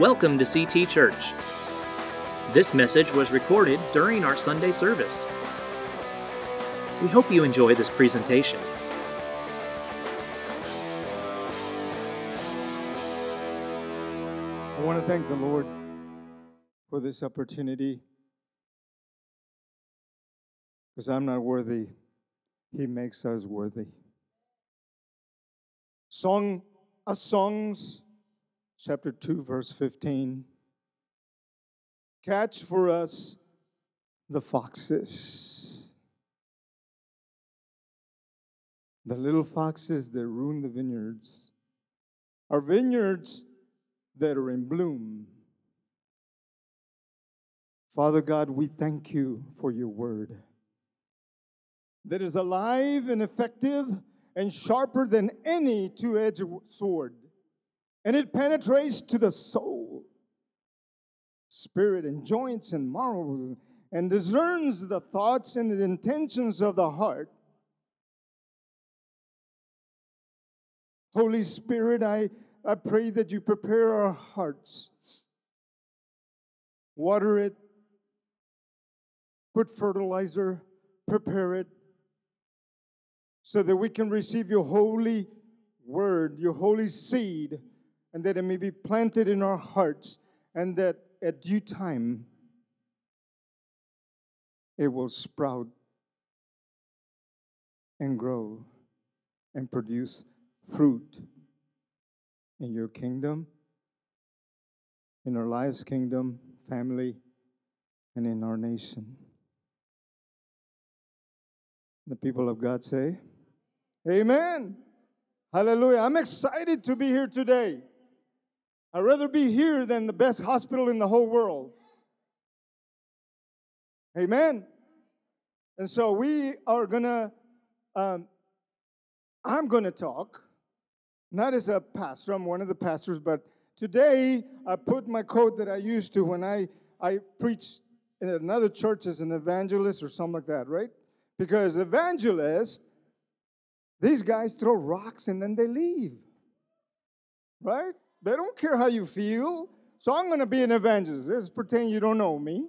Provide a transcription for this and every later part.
Welcome to CT Church. This message was recorded during our Sunday service. We hope you enjoy this presentation. I want to thank the Lord for this opportunity because I'm not worthy. He makes us worthy. Song of Songs, chapter 2, verse 15. Catch for us the foxes. The little foxes that ruin the vineyards. Our vineyards that are in bloom. Father God, we thank you for your word that is alive and effective and sharper than any two edged sword. And it penetrates to the soul, spirit, and joints and marrow, and discerns the thoughts and the intentions of the heart. Holy Spirit, I, I pray that you prepare our hearts, water it, put fertilizer, prepare it, so that we can receive your holy word, your holy seed, and that it may be planted in our hearts, and that at due time it will sprout and grow and produce fruit in your kingdom, in our lives, kingdom, family, and in our nation. The people of God say, Amen. Hallelujah. I'm excited to be here today. I'd rather be here than the best hospital in the whole world. Amen. And so we are going to, um, I'm going to talk, not as a pastor, I'm one of the pastors, but today I put my coat that I used to when I, I preach in another church as an evangelist or something like that, right? Because evangelists these guys throw rocks and then they leave. Right? They don't care how you feel. So I'm going to be an evangelist. Let's pretend you don't know me.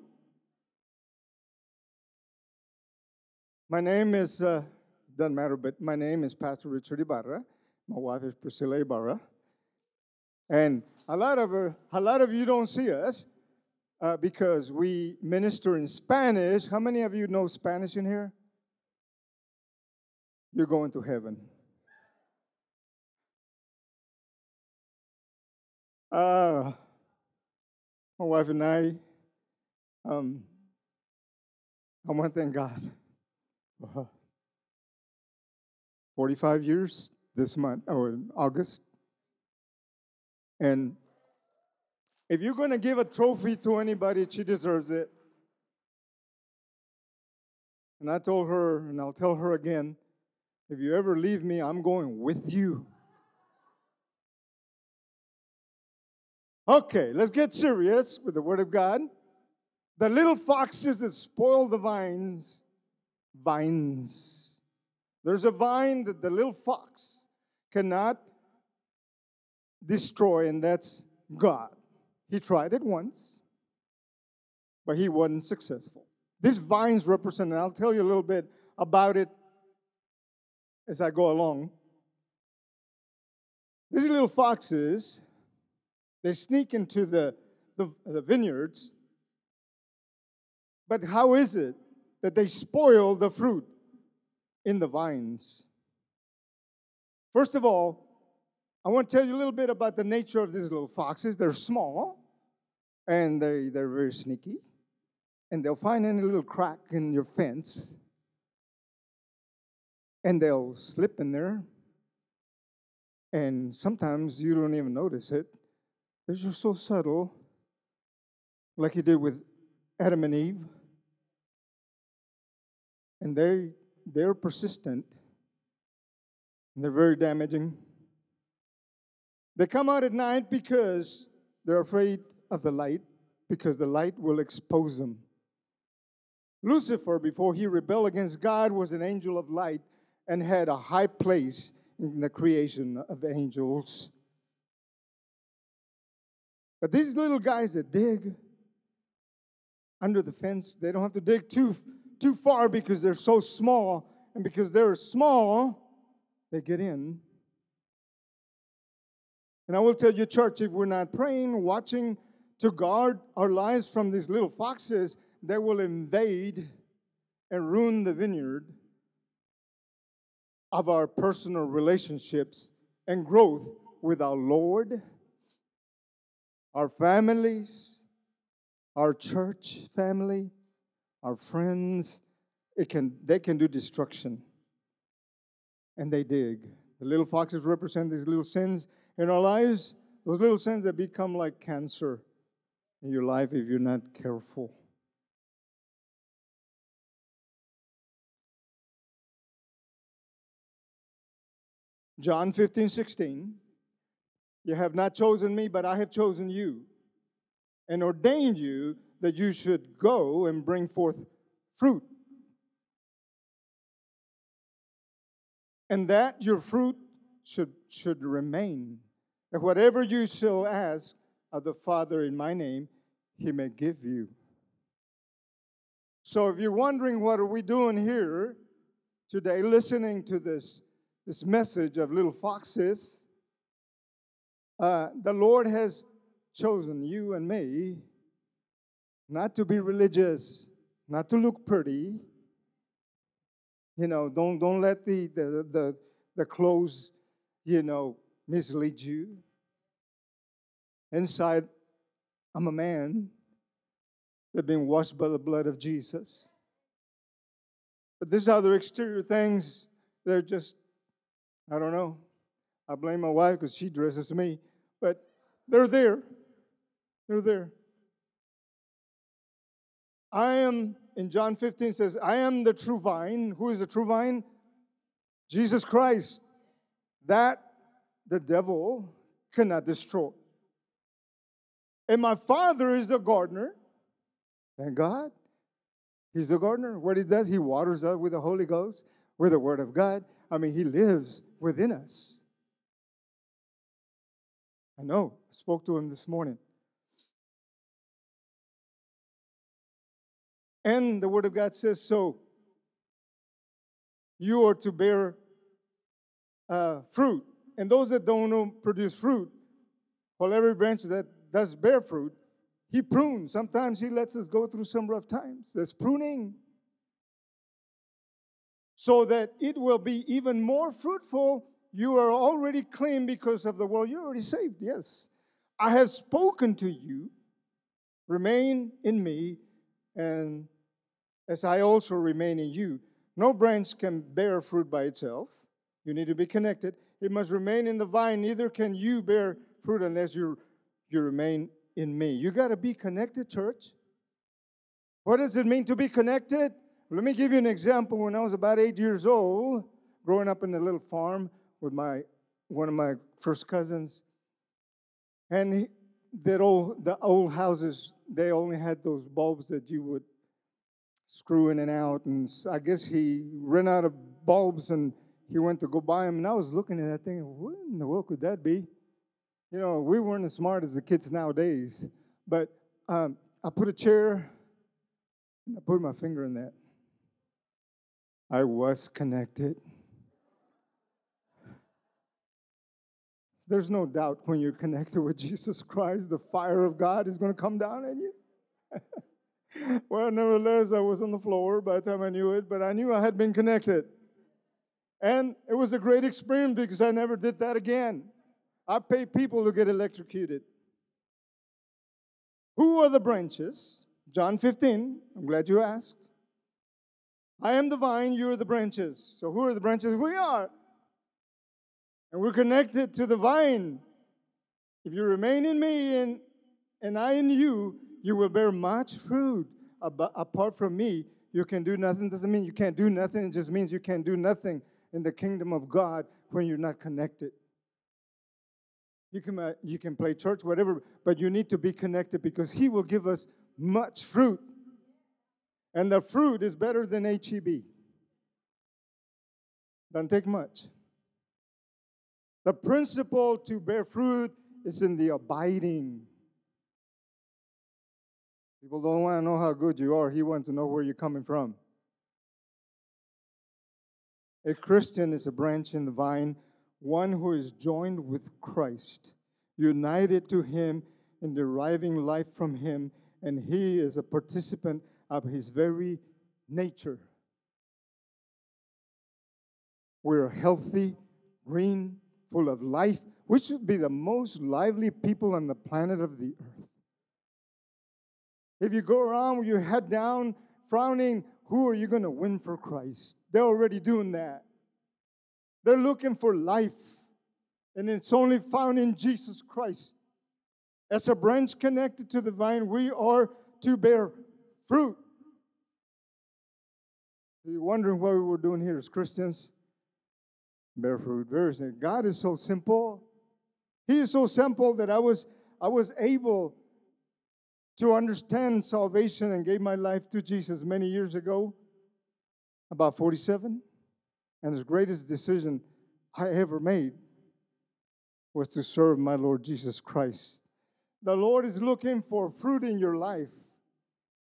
My name is, uh, doesn't matter, but my name is Pastor Richard Ibarra. My wife is Priscilla Ibarra. And a lot of, uh, a lot of you don't see us uh, because we minister in Spanish. How many of you know Spanish in here? you're going to heaven. Uh, my wife and I, um, I want to thank God. Uh, 45 years this month, or August. And if you're going to give a trophy to anybody, she deserves it. And I told her, and I'll tell her again, if you ever leave me, I'm going with you. Okay, let's get serious with the Word of God. The little foxes that spoil the vines, vines. There's a vine that the little fox cannot destroy, and that's God. He tried it once, but he wasn't successful. These vines represent, and I'll tell you a little bit about it as I go along. These little foxes, they sneak into the, the, the vineyards. But how is it that they spoil the fruit in the vines? First of all, I want to tell you a little bit about the nature of these little foxes. They're small and they, they're very sneaky. And they'll find any little crack in your fence and they'll slip in there. And sometimes you don't even notice it. They're just so subtle, like you did with Adam and Eve. And they, they're persistent, and they're very damaging. They come out at night because they're afraid of the light, because the light will expose them. Lucifer, before he rebelled against God, was an angel of light and had a high place in the creation of angels. But these little guys that dig under the fence, they don't have to dig too, too far because they're so small. And because they're small, they get in. And I will tell you, church, if we're not praying, watching to guard our lives from these little foxes, they will invade and ruin the vineyard of our personal relationships and growth with our Lord, our families, our church family, our friends. It can, they can do destruction. And they dig. The little foxes represent these little sins in our lives, those little sins that become like cancer in your life if you're not careful. John 15, 16. You have not chosen me, but I have chosen you and ordained you that you should go and bring forth fruit. And that your fruit should, should remain. That whatever you shall ask of the Father in my name, he may give you. So if you're wondering what are we doing here today, listening to this this message of little foxes, uh, the Lord has chosen you and me not to be religious, not to look pretty. You know, don't, don't let the, the, the, the clothes, you know, mislead you. Inside, I'm a man that's been washed by the blood of Jesus. But these other exterior things, they're just I don't know. I blame my wife because she dresses me, but they're there. They're there. I am, in John 15 says, I am the true vine. Who is the true vine? Jesus Christ. That the devil cannot destroy. And my father is the gardener. Thank God. He's the gardener. What he does, he waters up with the Holy Ghost, with the Word of God. I mean, He lives within us. I know. I spoke to Him this morning. And the Word of God says so. You are to bear uh, fruit. And those that don't produce fruit, well, every branch that does bear fruit, He prunes. Sometimes He lets us go through some rough times. That's pruning so that it will be even more fruitful. You are already clean because of the world. You're already saved, yes. I have spoken to you. Remain in me, and as I also remain in you. No branch can bear fruit by itself. You need to be connected. It must remain in the vine. Neither can you bear fruit unless you, you remain in me. You got to be connected, church. What does it mean to be connected? Let me give you an example. When I was about eight years old, growing up in a little farm with my one of my first cousins, and he, that old the old houses they only had those bulbs that you would screw in and out, and I guess he ran out of bulbs and he went to go buy them, and I was looking at that thing. What in the world could that be? You know, we weren't as smart as the kids nowadays, but um, I put a chair and I put my finger in that. I was connected. There's no doubt when you're connected with Jesus Christ, the fire of God is going to come down on you. well, nevertheless, I was on the floor by the time I knew it, but I knew I had been connected. And it was a great experience because I never did that again. I pay people to get electrocuted. Who are the branches? John 15. I'm glad you asked. I am the vine, you are the branches. So who are the branches? We are. And we're connected to the vine. If you remain in me and, and I in you, you will bear much fruit. Apart from me, you can do nothing. Doesn't mean you can't do nothing. It just means you can't do nothing in the kingdom of God when you're not connected. You can, uh, you can play church, whatever, but you need to be connected because He will give us much fruit. And the fruit is better than HEB. Doesn't take much. The principle to bear fruit is in the abiding. People don't want to know how good you are, He wants to know where you're coming from. A Christian is a branch in the vine, one who is joined with Christ, united to Him in deriving life from Him, and He is a participant of His very nature. We're a healthy, green, full of life. We should be the most lively people on the planet of the earth. If you go around with your head down, frowning, who are you going to win for Christ? They're already doing that. They're looking for life, and it's only found in Jesus Christ. As a branch connected to the vine, we are to bear fruit. You're you wondering what we were doing here as Christians? Bear fruit. Very simple. God is so simple. He is so simple that I was I was able to understand salvation and gave my life to Jesus many years ago, about 47. And the greatest decision I ever made was to serve my Lord Jesus Christ. The Lord is looking for fruit in your life.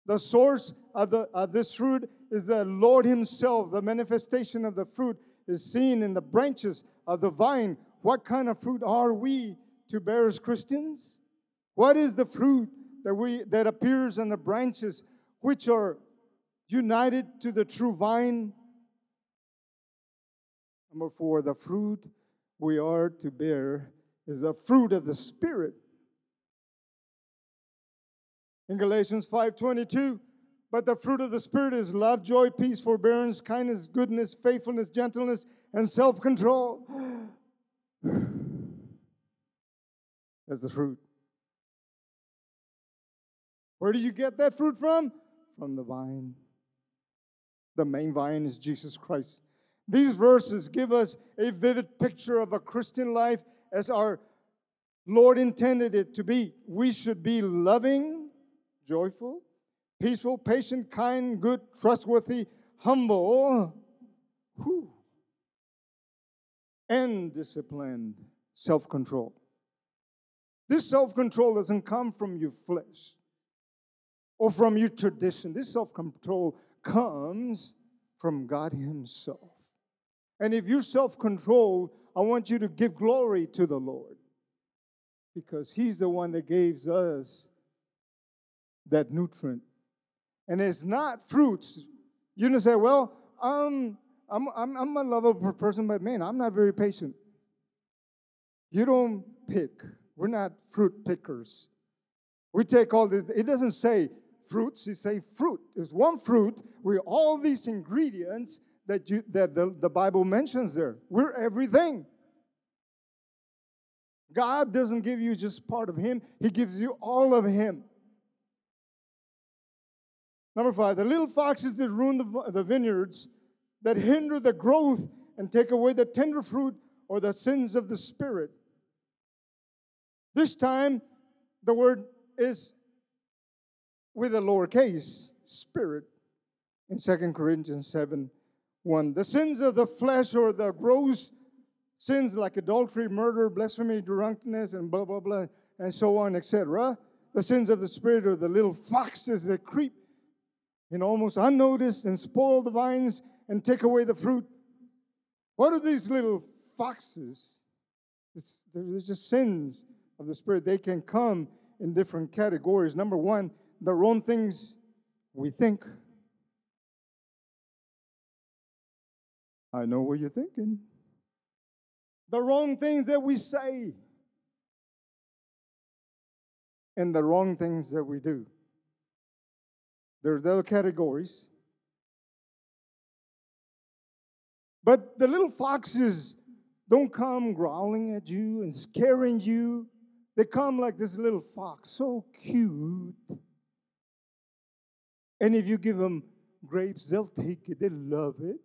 The source of, the, of this fruit is the Lord Himself. The manifestation of the fruit is seen in the branches of the vine. What kind of fruit are we to bear as Christians? What is the fruit that we that appears in the branches which are united to the true vine? Number four, the fruit we are to bear is the fruit of the Spirit. In Galatians 5:22, but the fruit of the Spirit is love, joy, peace, forbearance, kindness, goodness, faithfulness, gentleness, and self-control. That's the fruit. Where do you get that fruit from? From the vine. The main vine is Jesus Christ. These verses give us a vivid picture of a Christian life as our Lord intended it to be. We should be loving, joyful, peaceful, patient, kind, good, trustworthy, humble, whew, and disciplined, self control. This self control doesn't come from your flesh or from your tradition. This self control comes from God Himself. And if you're self controlled, I want you to give glory to the Lord because He's the one that gives us that nutrient. And it's not fruits. You don't say, well, um, I'm, I'm, I'm a lovable person, but man, I'm not very patient. You don't pick. We're not fruit pickers. We take all this, it doesn't say fruits, it say fruit. There's one fruit with all these ingredients that, you, that the, the Bible mentions there. We're everything. God doesn't give you just part of Him, He gives you all of Him. Number five, the little foxes that ruin the, the vineyards, that hinder the growth and take away the tender fruit or the sins of the Spirit. This time, the word is with a lowercase, spirit, in 2 Corinthians 7 1. The sins of the flesh or the gross sins like adultery, murder, blasphemy, drunkenness, and blah, blah, blah, and so on, etc. The sins of the spirit are the little foxes that creep in almost unnoticed and spoil the vines and take away the fruit. What are these little foxes? It's, they're just sins of the spirit. They can come in different categories. Number one, the wrong things we think. I know what you're thinking. The wrong things that we say and the wrong things that we do. There's other categories. But the little foxes don't come growling at you and scaring you. They come like this little fox, so cute. And if you give them grapes, they'll take it, they love it.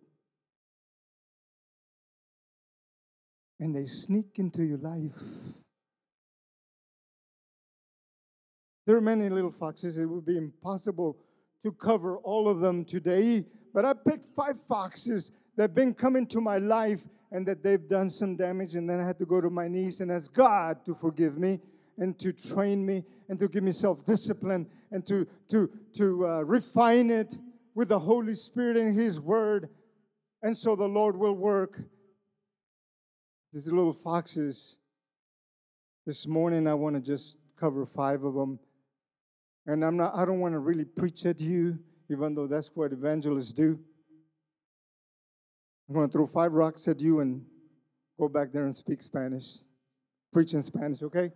and they sneak into your life. There are many little foxes. It would be impossible to cover all of them today, but I picked five foxes that have been coming to my life and that they've done some damage, and then I had to go to my knees and ask God to forgive me and to train me and to give me self discipline and to, to, to uh, refine it with the Holy Spirit and His Word. And so the Lord will work. These little foxes, this morning I want to just cover five of them. And I'm not, I don't want to really preach at you, even though that's what evangelists do. I'm going to throw five rocks at you and go back there and speak Spanish. Preach in Spanish, okay?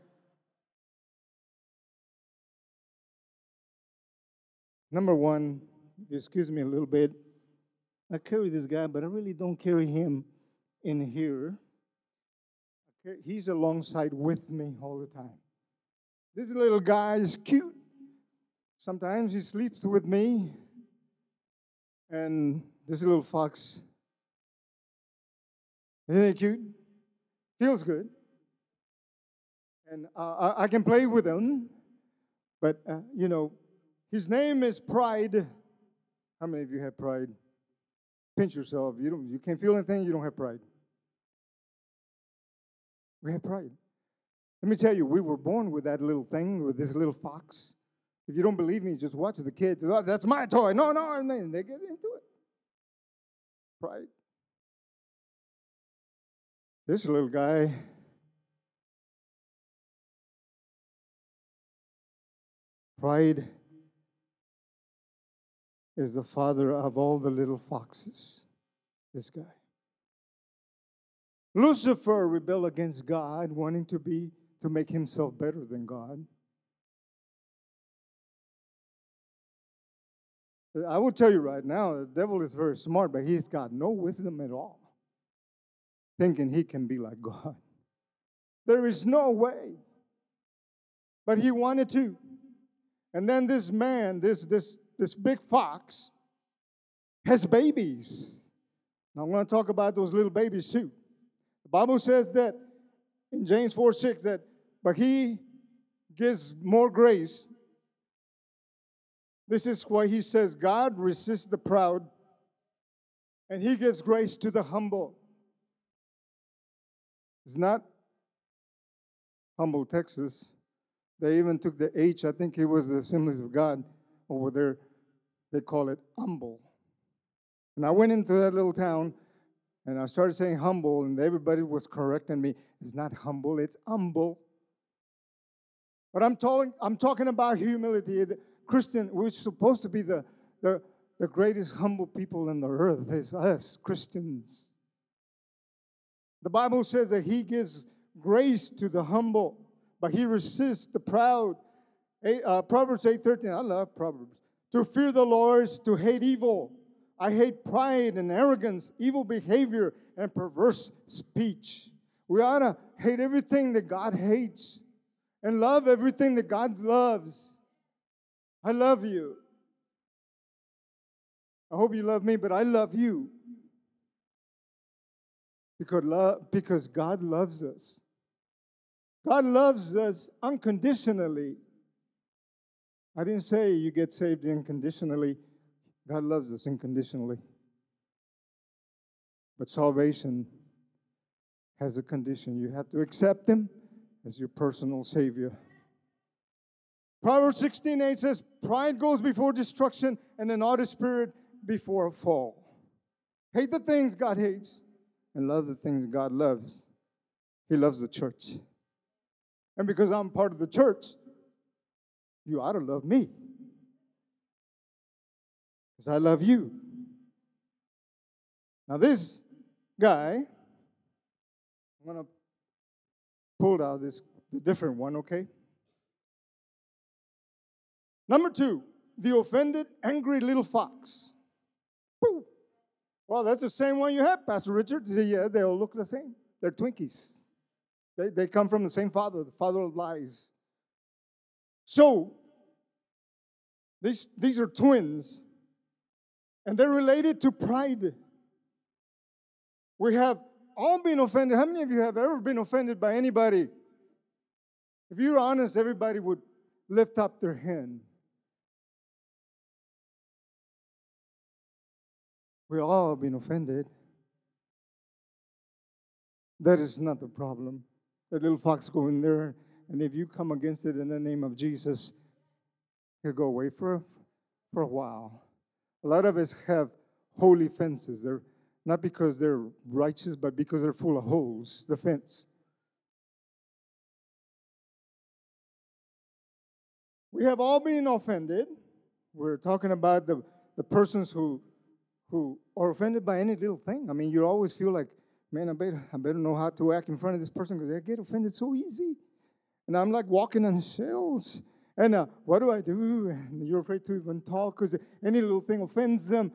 Number one, excuse me a little bit. I carry this guy, but I really don't carry him in here. He's alongside with me all the time. This little guy is cute. Sometimes he sleeps with me. And this little fox, isn't he cute? Feels good. And uh, I, can play with him. But, uh, you know, his name is Pride. How many of you have pride? Pinch yourself. You don't you can't feel anything, you don't have pride. We have pride. Let me tell you, we were born with that little thing, with this little fox. If you don't believe me, just watch the kids. Oh, that's my toy. No, no, and then they get into it. Pride. This little guy pride is the father of all the little foxes. This guy. Lucifer rebelled against God, wanting to be to make himself better than God. I will tell you right now, the devil is very smart, but he's got no wisdom at all. Thinking he can be like God. There is no way. But he wanted to. And then this man, this this this big fox, has babies. Now I'm going to talk about those little babies too. The Bible says that in James 4 6 that, but he gives more grace. This is why he says, God resists the proud and he gives grace to the humble. It's not humble Texas. They even took the H, I think it was the Assemblies of God over there, they call it humble. And I went into that little town and I started saying humble, and everybody was correcting me. It's not humble, it's humble. But I'm talking, I'm talking about humility. Christian, we're supposed to be the, the, the greatest humble people in the earth, is us, Christians. The Bible says that He gives grace to the humble, but He resists the proud. Uh, Proverbs 8 13, I love Proverbs. To fear the Lord is to hate evil. I hate pride and arrogance, evil behavior, and perverse speech. We ought to hate everything that God hates and love everything that God loves. I love you. I hope you love me, but I love you. Because, because God loves us. God loves us unconditionally. I didn't say you get saved unconditionally. God loves us unconditionally. But salvation has a condition. You have to accept Him as your personal Savior. Proverbs 16 8 says, Pride goes before destruction, and an haughty spirit before a fall. Hate the things God hates, and love the things God loves. He loves the church. And because I'm part of the church, you ought to love me. Because I love you. Now, this guy, I'm going to pull out this the different one, okay? Number two, the offended, angry little fox. Well, that's the same one you have, Pastor Richard. Yeah, uh, they all look the same. They're Twinkies. They, they come from the same father, the father of lies. So, these, these are twins, and they're related to pride. We have all been offended. How many of you have ever been offended by anybody? If you're honest, everybody would lift up their hand. We all been offended. That is not the problem. The little fox go in there And if you come against it in the name of Jesus, he'll go away for, for a while. A lot of us have holy fences. They're not because they're righteous, but because they're full of holes, the fence. We have all been offended. We're talking about the, the persons who who are offended by any little thing. I mean, you always feel like, man, I better, I better know how to act in front of this person because they get offended so easy. And I'm like walking on shells. And uh, what do I do? And you're afraid to even talk because any little thing offends them.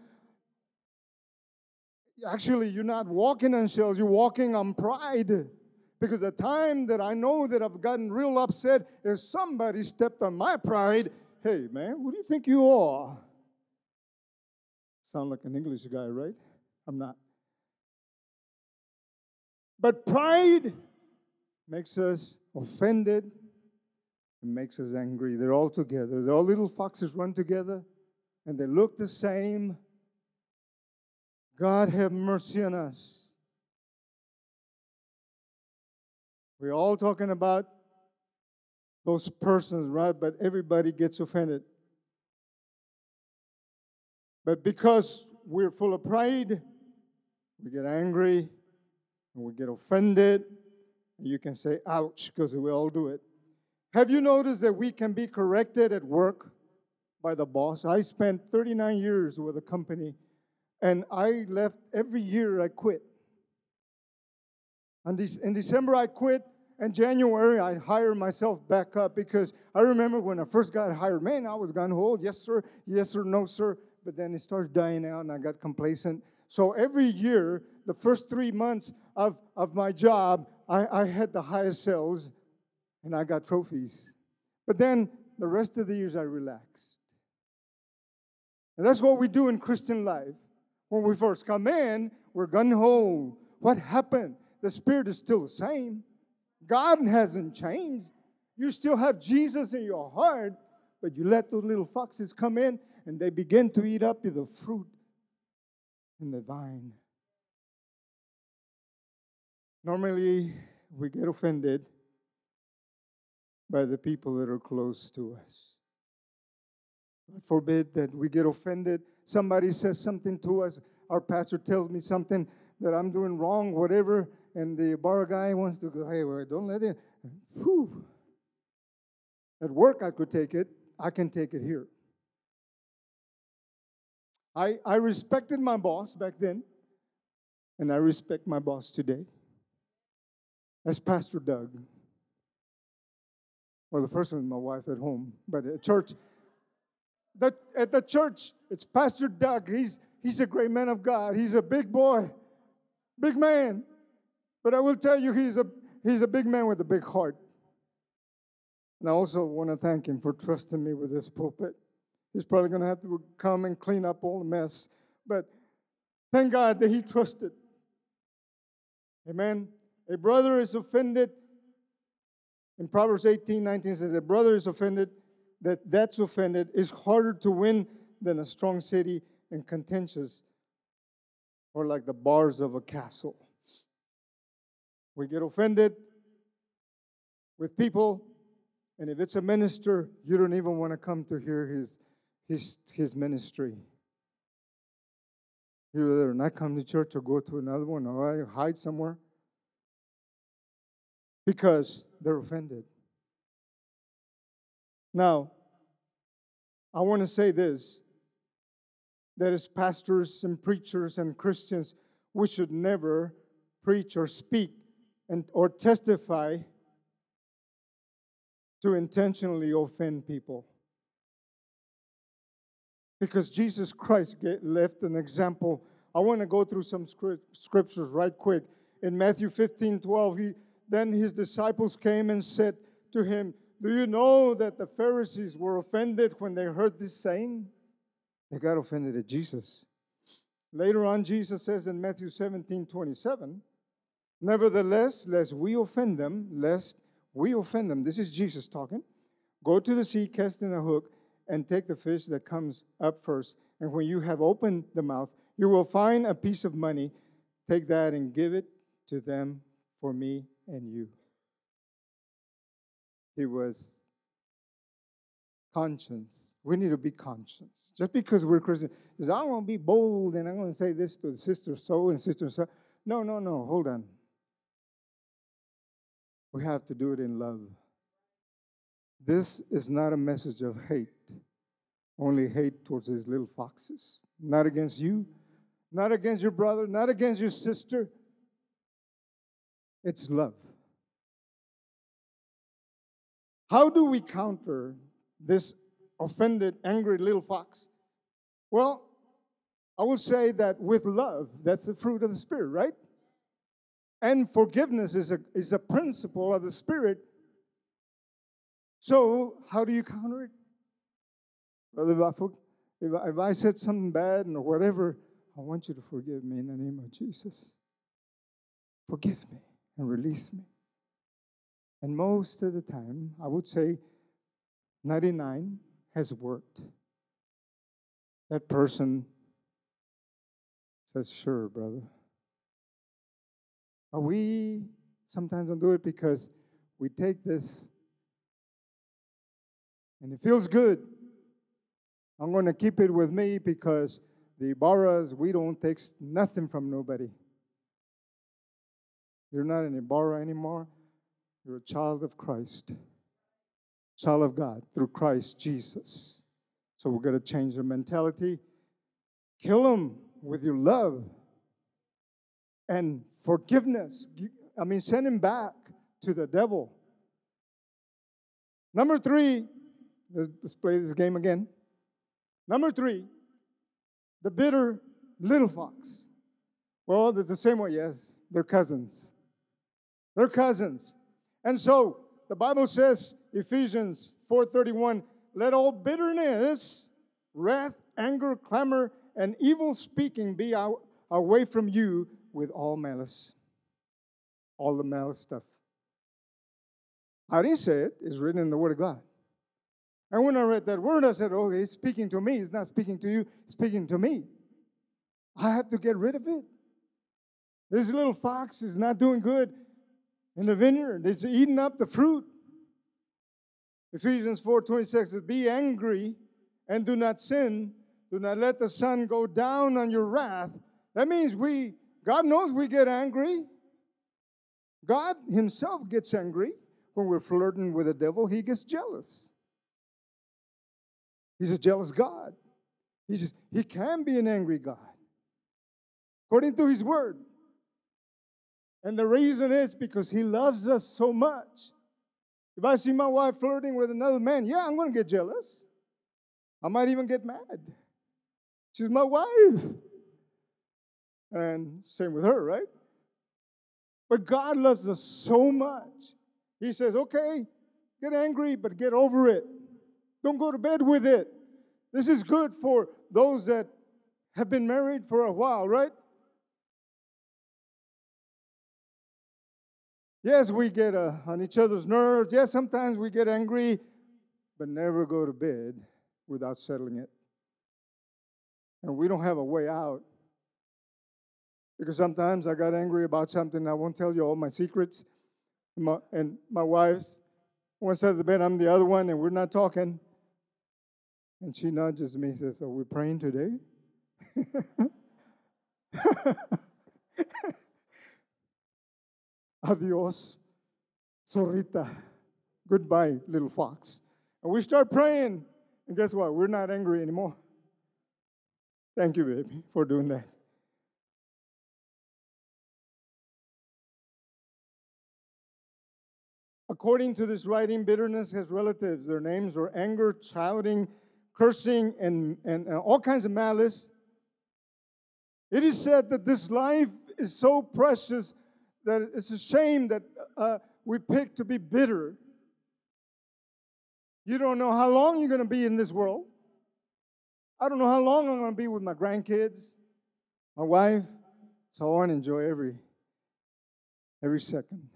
Actually, you're not walking on shells, you're walking on pride. Because the time that I know that I've gotten real upset is somebody stepped on my pride. Hey, man, who do you think you are? Sound like an English guy, right? I'm not. But pride makes us offended and makes us angry. They're all together. They're all little foxes run together and they look the same. God have mercy on us. We're all talking about those persons, right? But everybody gets offended. But because we're full of pride, we get angry and we get offended. And you can say, ouch, because we all do it. Have you noticed that we can be corrected at work by the boss? I spent 39 years with a company and I left every year I quit. And in December I quit, and January I hired myself back up because I remember when I first got hired, man, I was gone hold, yes sir, yes sir, no sir but then it starts dying out and I got complacent. So every year, the first three months of, of my job, I, I had the highest sales and I got trophies. But then the rest of the years, I relaxed. And that's what we do in Christian life. When we first come in, we're gun ho. What happened? The Spirit is still the same. God hasn't changed. You still have Jesus in your heart, but you let those little foxes come in and they begin to eat up the fruit in the vine. Normally, we get offended by the people that are close to us. God forbid that we get offended. Somebody says something to us. Our pastor tells me something that I'm doing wrong, whatever, and the bar guy wants to go, hey, well, don't let it. Whew. At work, I could take it. I can take it here. I, I respected my boss back then, and I respect my boss today. As Pastor Doug. Well, the first one is my wife at home, but at church, the, at the church, it's Pastor Doug. He's, he's a great man of God. He's a big boy, big man. But I will tell you, he's a, he's a big man with a big heart. And I also want to thank him for trusting me with this pulpit. He's probably going to have to come and clean up all the mess. But thank God that he trusted. Amen. A brother is offended. In Proverbs 18 19 says, A brother is offended, that that's offended is harder to win than a strong city and contentious, or like the bars of a castle. We get offended with people, and if it's a minister, you don't even want to come to hear his his, his ministry. You either not come to church or go to another one or hide somewhere because they're offended. Now, I want to say this that as pastors and preachers and Christians, we should never preach or speak and, or testify to intentionally offend people. Because Jesus Christ left an example. I want to go through some scriptures right quick. In Matthew 15 12, he, then his disciples came and said to him, Do you know that the Pharisees were offended when they heard this saying? They got offended at Jesus. Later on, Jesus says in Matthew 17 27, Nevertheless, lest we offend them, lest we offend them. This is Jesus talking. Go to the sea, cast in a hook and take the fish that comes up first. And when you have opened the mouth, you will find a piece of money. Take that and give it to them for me and you. he was conscience. We need to be conscious. Just because we're Christians, says, I want to be bold and I'm going to say this to the sister so and sister so. No, no, no. Hold on. We have to do it in love. This is not a message of hate, only hate towards these little foxes. Not against you, not against your brother, not against your sister. It's love. How do we counter this offended, angry little fox? Well, I would say that with love, that's the fruit of the Spirit, right? And forgiveness is a, is a principle of the Spirit. So, how do you counter it? Brother, if I, if I, if I said something bad or whatever, I want you to forgive me in the name of Jesus. Forgive me and release me. And most of the time, I would say 99 has worked. That person says, Sure, brother. But we sometimes don't do it because we take this and it feels good. I'm going to keep it with me because the Ibarras, we don't take nothing from nobody. You're not an Ibarra anymore. You're a child of Christ, child of God through Christ Jesus. So we're going to change the mentality. Kill them with your love and forgiveness. I mean, send him back to the devil. Number three, let's play this game again. Number three, the bitter little fox. Well, it's the same way, yes. They're cousins. They're cousins. And so the Bible says, Ephesians 4:31, let all bitterness, wrath, anger, clamor, and evil speaking be out, away from you with all malice. All the malice stuff. I didn't say it, it's written in the Word of God. And when I read that word, I said, Oh, he's speaking to me. He's not speaking to you, he's speaking to me. I have to get rid of it. This little fox is not doing good in the vineyard, it's eating up the fruit. Ephesians 4:26 says, Be angry and do not sin. Do not let the sun go down on your wrath. That means we, God knows we get angry. God Himself gets angry when we're flirting with the devil, He gets jealous. He's a jealous God. He's, he can be an angry God, according to His Word. And the reason is because He loves us so much. If I see my wife flirting with another man, yeah, I'm going to get jealous. I might even get mad. She's my wife. And same with her, right? But God loves us so much. He says, okay, get angry, but get over it. Don't go to bed with it. This is good for those that have been married for a while, right? Yes, we get uh, on each other's nerves. Yes, sometimes we get angry, but never go to bed without settling it. And we don't have a way out. Because sometimes I got angry about something, I won't tell you all my secrets. My, and my wife's one side of the bed, I'm the other one, and we're not talking. And she nudges me and says, Are we praying today? Adios, Zorrita. Goodbye, little fox. And we start praying. And guess what? We're not angry anymore. Thank you, baby, for doing that. According to this writing, bitterness has relatives. Their names are anger, shouting, cursing, and, and, and all kinds of malice. It is said that this life is so precious that it's a shame that uh, we pick to be bitter. You don't know how long you're going to be in this world. I don't know how long I'm going to be with my grandkids, my wife. So I want to enjoy every every second.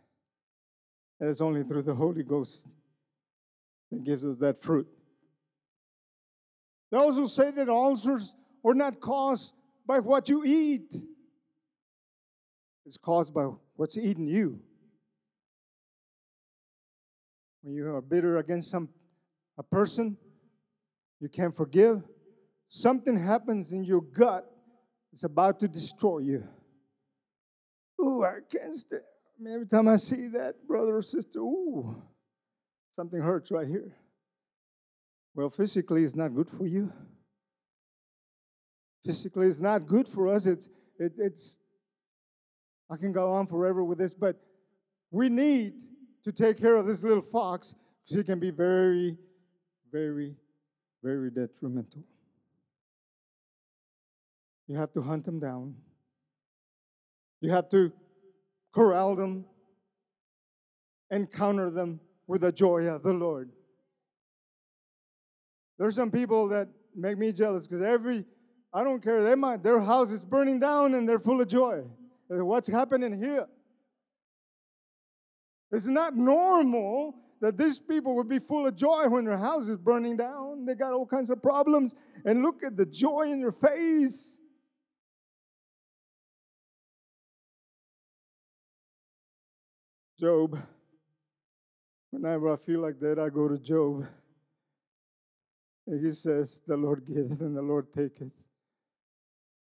And it's only through the Holy Ghost that gives us that fruit. Those who say that ulcers are not caused by what you eat, it's caused by what's eating you. when you are bitter against some a person, you can't forgive, something happens in your gut, it's about to destroy you. Ooh, I can't stand. I mean, every time I see that brother or sister, ooh, something hurts right here. Well, physically, it's not good for you. Physically, it's not good for us. It's it, it's. I can go on forever with this, but we need to take care of this little fox because he can be very, very, very detrimental. You have to hunt them down. You have to corral them, encounter them with the joy of the Lord. There's some people that make me jealous because every, I don't care, they might, their house is burning down and they're full of joy. What's happening here? It's not normal that these people would be full of joy when their house is burning down. They got all kinds of problems. And look at the joy in their face. Job. Whenever I feel like that, I go to Job. He says, The Lord giveth and the Lord taketh.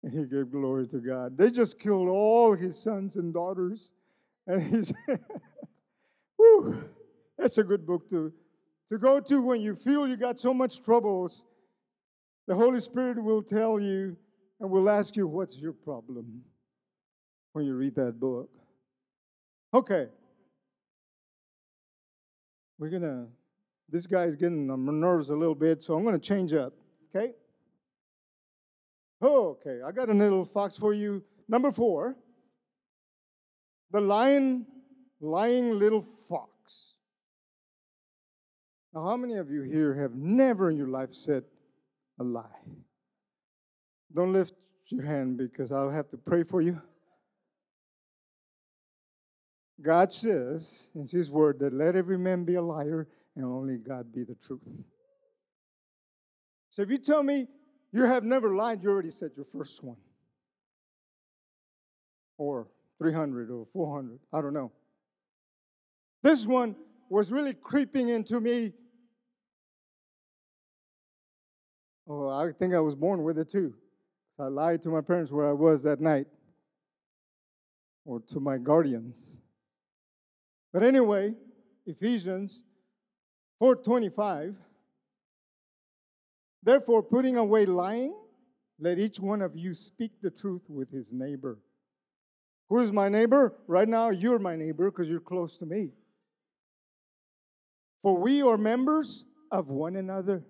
And he gave glory to God. They just killed all his sons and daughters. And he said, Whew, that's a good book to, to go to when you feel you got so much troubles. The Holy Spirit will tell you and will ask you, What's your problem? when you read that book. Okay. We're going to, this guy's getting on my nerves a little bit, so I'm going to change up. Okay? Oh, okay. I got a little fox for you. Number four the lion lying little fox. Now, how many of you here have never in your life said a lie? Don't lift your hand because I'll have to pray for you. God says in His Word that let every man be a liar and only God be the truth. So if you tell me you have never lied, you already said your first one. Or 300 or 400, I don't know. This one was really creeping into me. Oh, I think I was born with it too. I lied to my parents where I was that night or to my guardians. But anyway, Ephesians 4:25 Therefore putting away lying let each one of you speak the truth with his neighbor. Who is my neighbor? Right now you're my neighbor because you're close to me. For we are members of one another.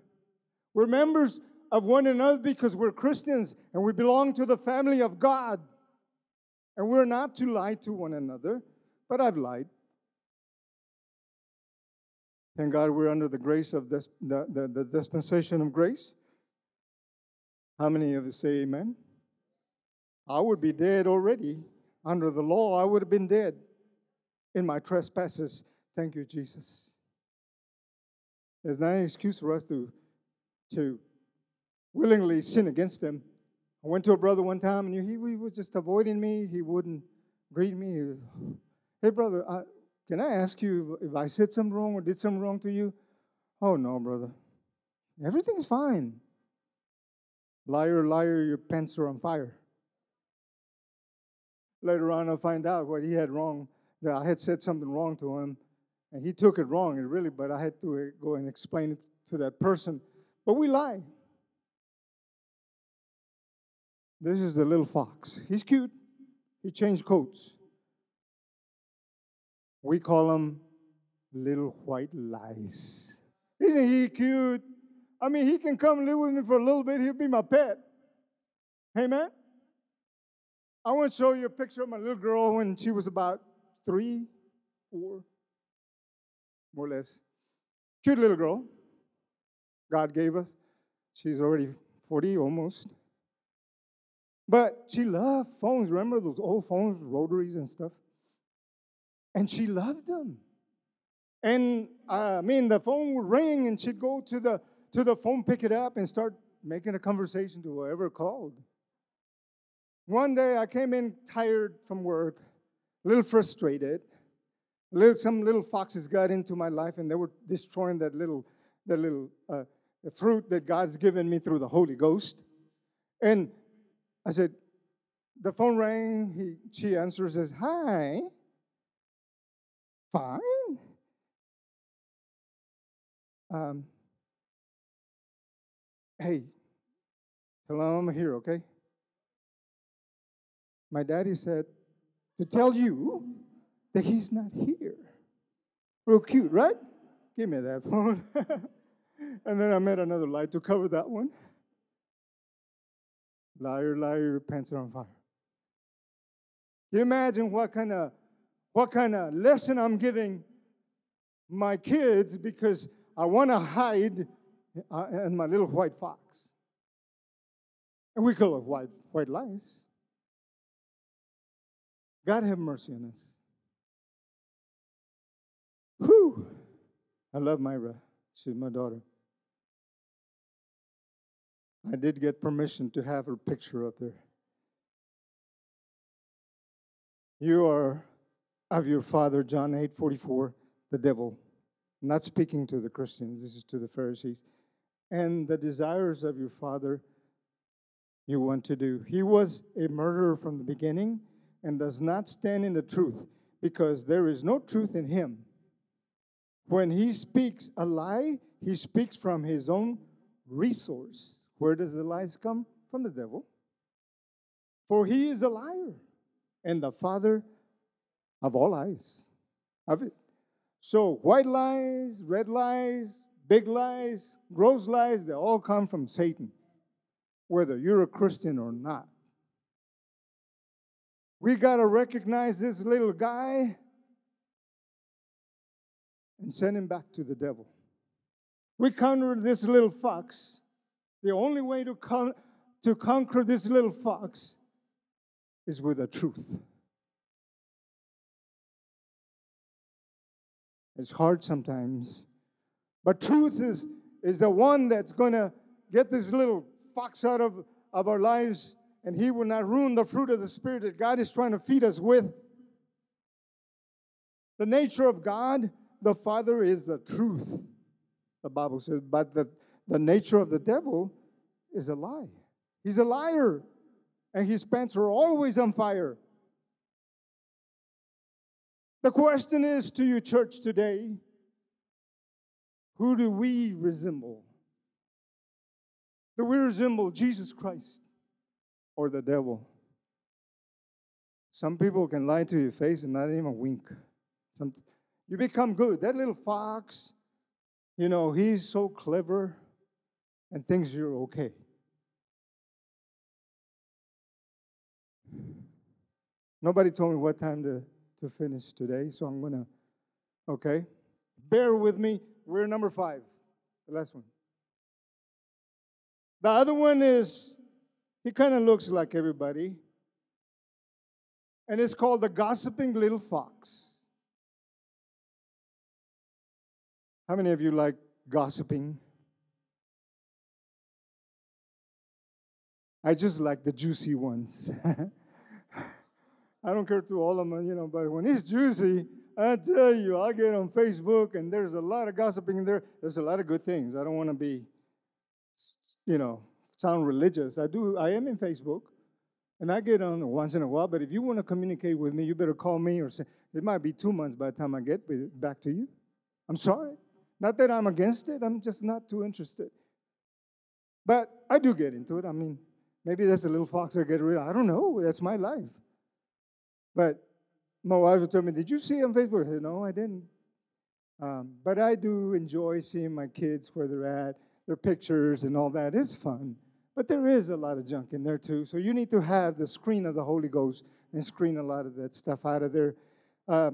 We're members of one another because we're Christians and we belong to the family of God. And we're not to lie to one another, but I've lied. Thank God we're under the grace of this, the, the, the dispensation of grace. How many of you say amen? I would be dead already. Under the law, I would have been dead in my trespasses. Thank you, Jesus. There's not any excuse for us to, to willingly sin against him. I went to a brother one time and he, he was just avoiding me. He wouldn't greet me. Hey, brother, I, can I ask you if I said something wrong or did something wrong to you? Oh, no, brother. Everything's fine. Liar, liar, your pants are on fire. Later on, I'll find out what he had wrong, that I had said something wrong to him, and he took it wrong, really, but I had to uh, go and explain it to that person. But we lie. This is the little fox. He's cute. He changed coats. We call him little white lies. Isn't he cute? I mean, he can come live with me for a little bit. He'll be my pet. Amen? I want to show you a picture of my little girl when she was about three, four, more or less. Cute little girl. God gave us. She's already 40 almost. But she loved phones. Remember those old phones, rotaries and stuff? And she loved them. And uh, I mean, the phone would ring and she'd go to the, to the phone, pick it up, and start making a conversation to whoever called. One day I came in tired from work, a little frustrated, little, some little foxes got into my life and they were destroying that little, that little uh, fruit that God's given me through the Holy Ghost. And I said, the phone rang. He, she answers, says, Hi. Fine. Um, hey, hello, I'm here, okay? My daddy said to tell you that he's not here. Real cute, right? Give me that phone. and then I made another light to cover that one. Liar, liar, pants are on fire. you imagine what kind of what kind of lesson I'm giving my kids because I want to hide uh, in my little white fox. And we call it white, white lies. God have mercy on us. Whew. I love Myra. She's my daughter. I did get permission to have her picture up there. You are of your father, John 8 44, the devil. I'm not speaking to the Christians, this is to the Pharisees. And the desires of your father you want to do. He was a murderer from the beginning and does not stand in the truth because there is no truth in him. When he speaks a lie, he speaks from his own resource. Where does the lies come? From the devil. For he is a liar and the father of all lies. Of it. So white lies, red lies, big lies, gross lies, they all come from Satan, whether you're a Christian or not. We got to recognize this little guy and send him back to the devil. We conquer this little fox. The only way to, con- to conquer this little fox is with the truth. It's hard sometimes. But truth is, is the one that's going to get this little fox out of, of our lives, and he will not ruin the fruit of the Spirit that God is trying to feed us with. The nature of God, the Father, is the truth, the Bible says. But the, the nature of the devil is a lie. He's a liar, and his pants are always on fire. The question is to you, church, today who do we resemble? Do we resemble Jesus Christ or the devil? Some people can lie to your face and not even wink. Some, you become good. That little fox, you know, he's so clever and thinks you're okay. Nobody told me what time to to finish today, so I'm going to, okay? Bear with me. We're number five, the last one. The other one is, he kind of looks like everybody, and it's called the gossiping little fox. How many of you like gossiping? I just like the juicy ones. I don't care to all of them, uh, you know, but when it's juicy, I tell you, I get on Facebook and there's a lot of gossiping in there. There's a lot of good things. I don't want to be, you know, sound religious. I do, I am in Facebook and I get on once in a while, but if you want to communicate with me, you better call me or say, it might be two months by the time I get back to you. I'm sorry. Not that I'm against it, I'm just not too interested. But I do get into it. I mean, maybe that's a little fox I get rid of. I don't know. That's my life. But my wife would tell me, Did you see on Facebook? I said, No, I didn't. Um, but I do enjoy seeing my kids where they're at, their pictures and all that. It's fun. But there is a lot of junk in there too. So you need to have the screen of the Holy Ghost and screen a lot of that stuff out of there. Uh,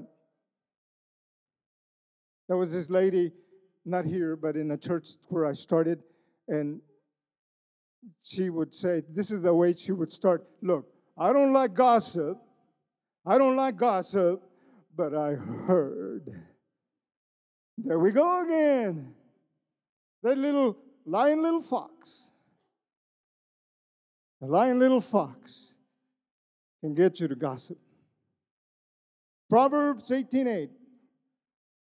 there was this lady, not here, but in a church where I started, and she would say, This is the way she would start. Look, I don't like gossip, I don't like gossip, but I heard. There we go again. That little lying little fox. The lying little fox can get you to gossip. Proverbs 18:8.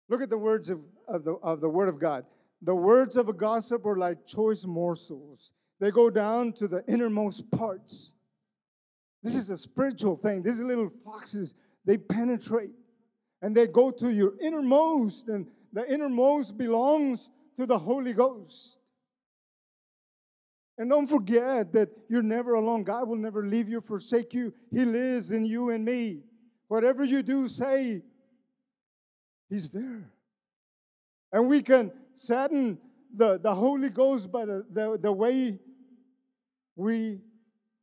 Look at the words of, of, the, of the Word of God. The words of a gossip are like choice morsels, they go down to the innermost parts. This is a spiritual thing. These little foxes, they penetrate and they go to your innermost, and the innermost belongs to the Holy Ghost. And don't forget that you're never alone. God will never leave you, forsake you. He lives in you and me. Whatever you do, say, He's there. And we can sadden the, the Holy Ghost by the, the, the way we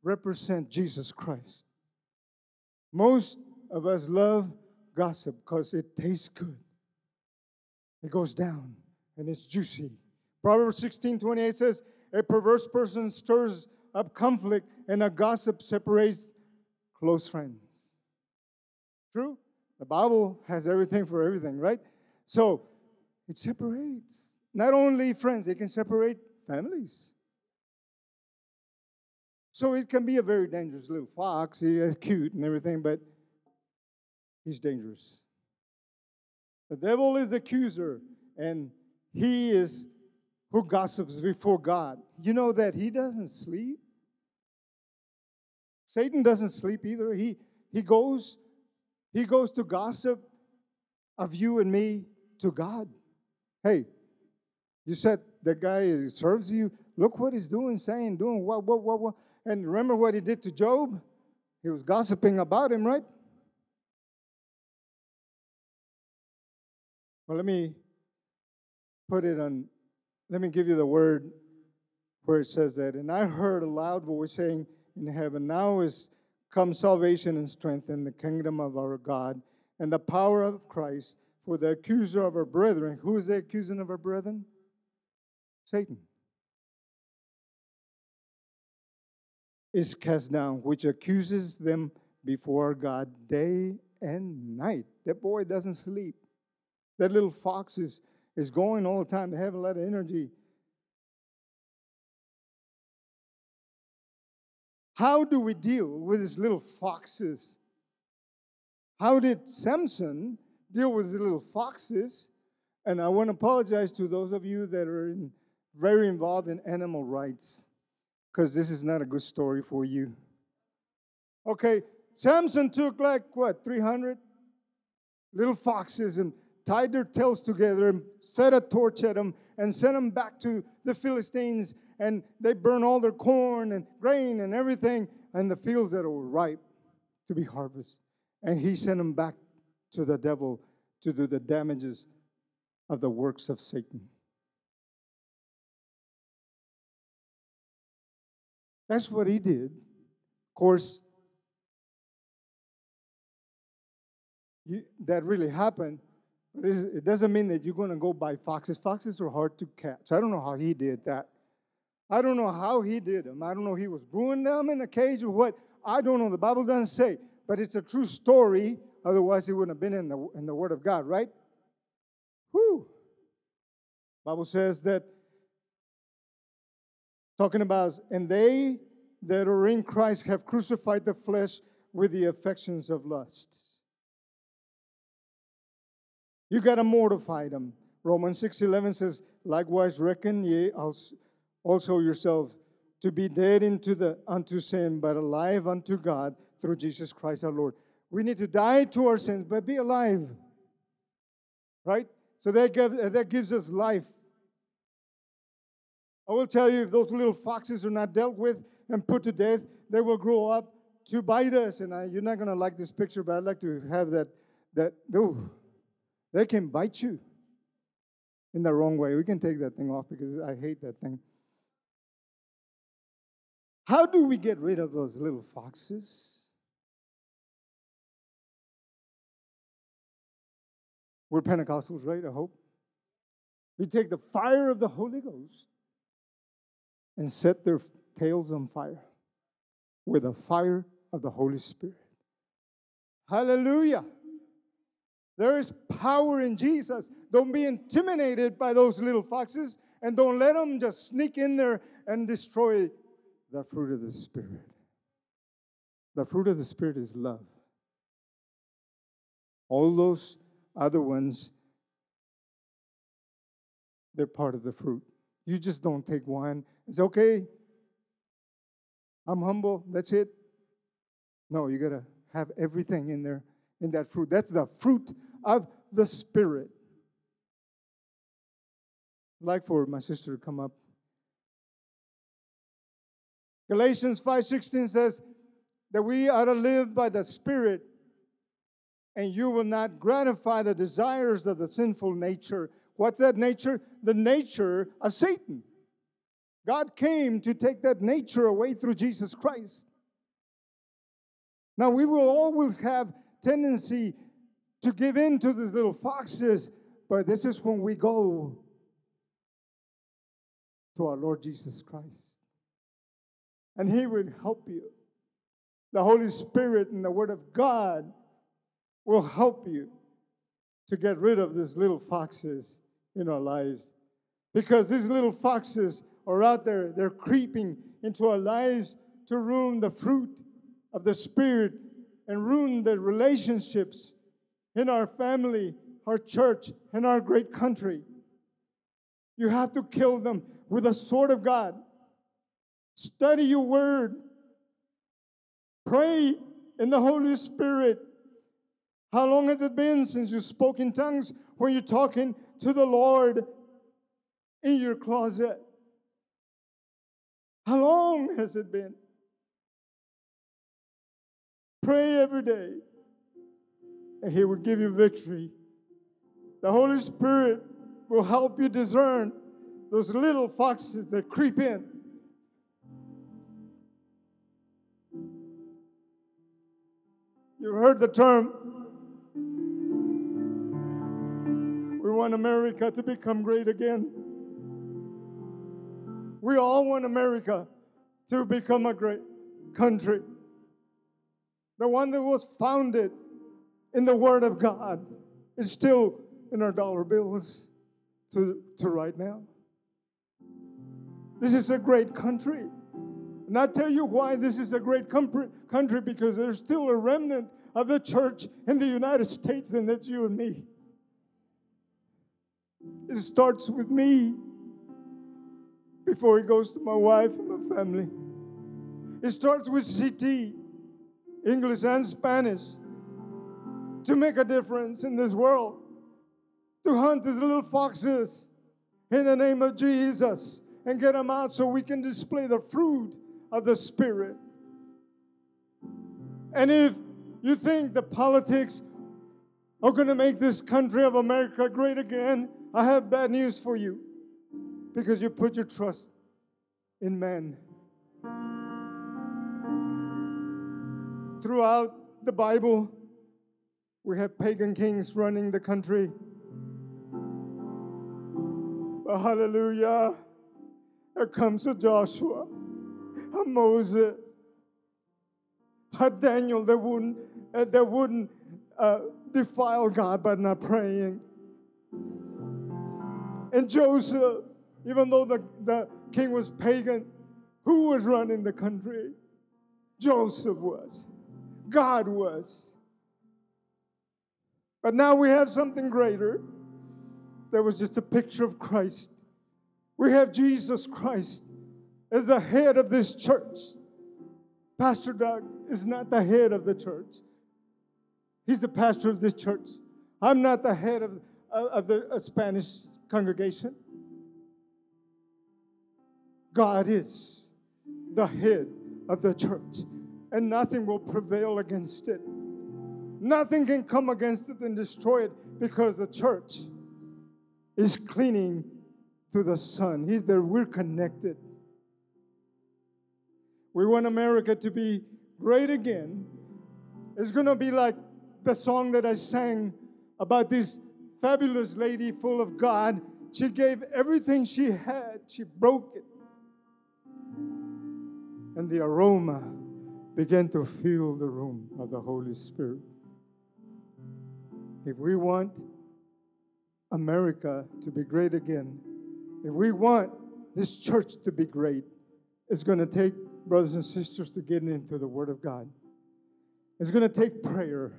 represent Jesus Christ. Most of us love gossip because it tastes good. It goes down and it's juicy. Proverbs 16 28 says, A perverse person stirs up conflict, and a gossip separates close friends. True? The Bible has everything for everything, right? So it separates not only friends, it can separate families. So it can be a very dangerous little fox. He's cute and everything, but he's dangerous. The devil is accuser, and he is who gossips before God. You know that he doesn't sleep. Satan doesn't sleep either. He he goes he goes to gossip of you and me to God. Hey, you said the guy serves you. Look what he's doing, saying, doing what, what, what, what. And remember what he did to Job? He was gossiping about him, right? Well, let me put it on, let me give you the word where it says that. And I heard a loud voice saying in heaven, Now is come salvation and strength in the kingdom of our God and the power of Christ. For the accuser of our brethren, who is the accuser of our brethren? Satan. Is cast down, which accuses them before God day and night. That boy doesn't sleep. That little fox is, is going all the time. They have a lot of energy. How do we deal with these little foxes? How did Samson deal with the little foxes? And I want to apologize to those of you that are in, very involved in animal rights, because this is not a good story for you. Okay, Samson took like what, 300 little foxes and tied their tails together and set a torch at them and sent them back to the Philistines and they burn all their corn and grain and everything and the fields that were ripe to be harvested. And he sent them back to the devil to do the damages of the works of Satan. That's what he did. Of course, you, that really happened. But it doesn't mean that you're going to go buy foxes. Foxes are hard to catch. I don't know how he did that. I don't know how he did them. I don't know he was brewing them in a cage or what. I don't know. The Bible doesn't say, but it's a true story. Otherwise, he wouldn't have been in the, in the Word of God, right? Whew. Bible says that, talking about, and they that are in Christ have crucified the flesh with the affections of lusts. You got to mortify them. Romans 6:11 says, "Likewise reckon ye also yourselves to be dead into the unto sin, but alive unto God through Jesus Christ our Lord. We need to die to our sins, but be alive. Right? So that gives us life. I will tell you, if those little foxes are not dealt with and put to death, they will grow up to bite us. And I, you're not going to like this picture, but I'd like to have that. That ooh, they can bite you in the wrong way. We can take that thing off because I hate that thing. How do we get rid of those little foxes? We're Pentecostals, right? I hope. We take the fire of the Holy Ghost and set their tails on fire with the fire of the Holy Spirit. Hallelujah. There is power in Jesus. Don't be intimidated by those little foxes and don't let them just sneak in there and destroy the fruit of the Spirit. The fruit of the Spirit is love. All those other ones they're part of the fruit. You just don't take one. It's okay. I'm humble. That's it. No, you got to have everything in there, in that fruit. That's the fruit of the Spirit. I'd like for my sister to come up. Galatians 5:16 says that we ought to live by the Spirit, and you will not gratify the desires of the sinful nature. What's that nature? The nature of Satan. God came to take that nature away through Jesus Christ. Now we will always have tendency to give in to these little foxes, but this is when we go to our Lord Jesus Christ. And He will help you. The Holy Spirit and the Word of God will help you to get rid of these little foxes in our lives. Because these little foxes are out there, they're creeping into our lives to ruin the fruit of the Spirit and ruin the relationships in our family, our church, and our great country. You have to kill them with the sword of God. Study your word. Pray in the Holy Spirit. How long has it been since you spoke in tongues when you're talking to the Lord in your closet? How long has it been? Pray every day, and He will give you victory. The Holy Spirit will help you discern those little foxes that creep in. You've heard the term, want America to become great again. We all want America to become a great country. The one that was founded in the Word of God is still in our dollar bills to, to right now. This is a great country. And I tell you why this is a great country because there's still a remnant of the church in the United States, and that's you and me. It starts with me before it goes to my wife and my family. It starts with CT, English and Spanish, to make a difference in this world, to hunt these little foxes in the name of Jesus and get them out so we can display the fruit of the Spirit. And if you think the politics are going to make this country of America great again, I have bad news for you because you put your trust in men. Throughout the Bible, we have pagan kings running the country. But hallelujah, there comes a Joshua, a Moses, a Daniel that wouldn't, uh, that wouldn't uh, defile God by not praying. And Joseph, even though the, the king was pagan, who was running the country? Joseph was. God was. But now we have something greater. That was just a picture of Christ. We have Jesus Christ as the head of this church. Pastor Doug is not the head of the church. He's the pastor of this church. I'm not the head of, of the Spanish congregation. God is the head of the church, and nothing will prevail against it. Nothing can come against it and destroy it because the church is cleaning to the Son. He, that we're connected. We want America to be great again. It's going to be like the song that I sang about this fabulous lady full of God. She gave everything she had, she broke it and the aroma began to fill the room of the Holy Spirit. If we want America to be great again, if we want this church to be great, it's going to take brothers and sisters to get into the Word of God. It's going to take prayer.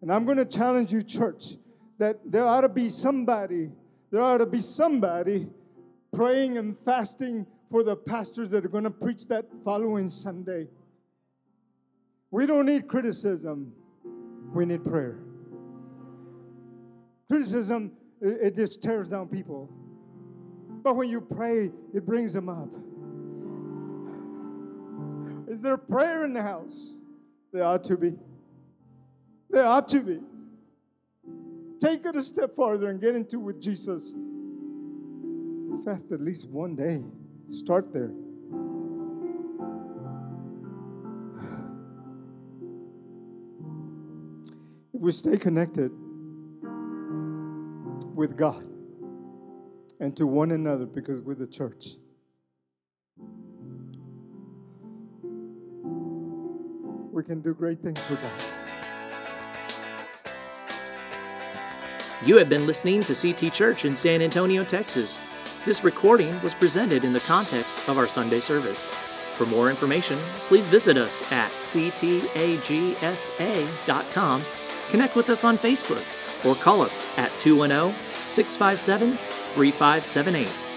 And I'm going to challenge you, church, that there ought to be somebody, there ought to be somebody praying and fasting for the pastors that are going to preach that following Sunday. We don't need criticism, we need prayer. Criticism, it, it just tears down people. But when you pray, it brings them up. Is there prayer in the house? There ought to be. There ought to be. Take it a step farther and get into with Jesus. Fast at least one day. Start there. If we stay connected with God and to one another, because we're the church, we can do great things for God. You have been listening to CT Church in San Antonio, Texas. This recording was presented in the context of our Sunday service. For more information, please visit us at ctagsa.com, connect with us on Facebook, or call us at 210 657 3578.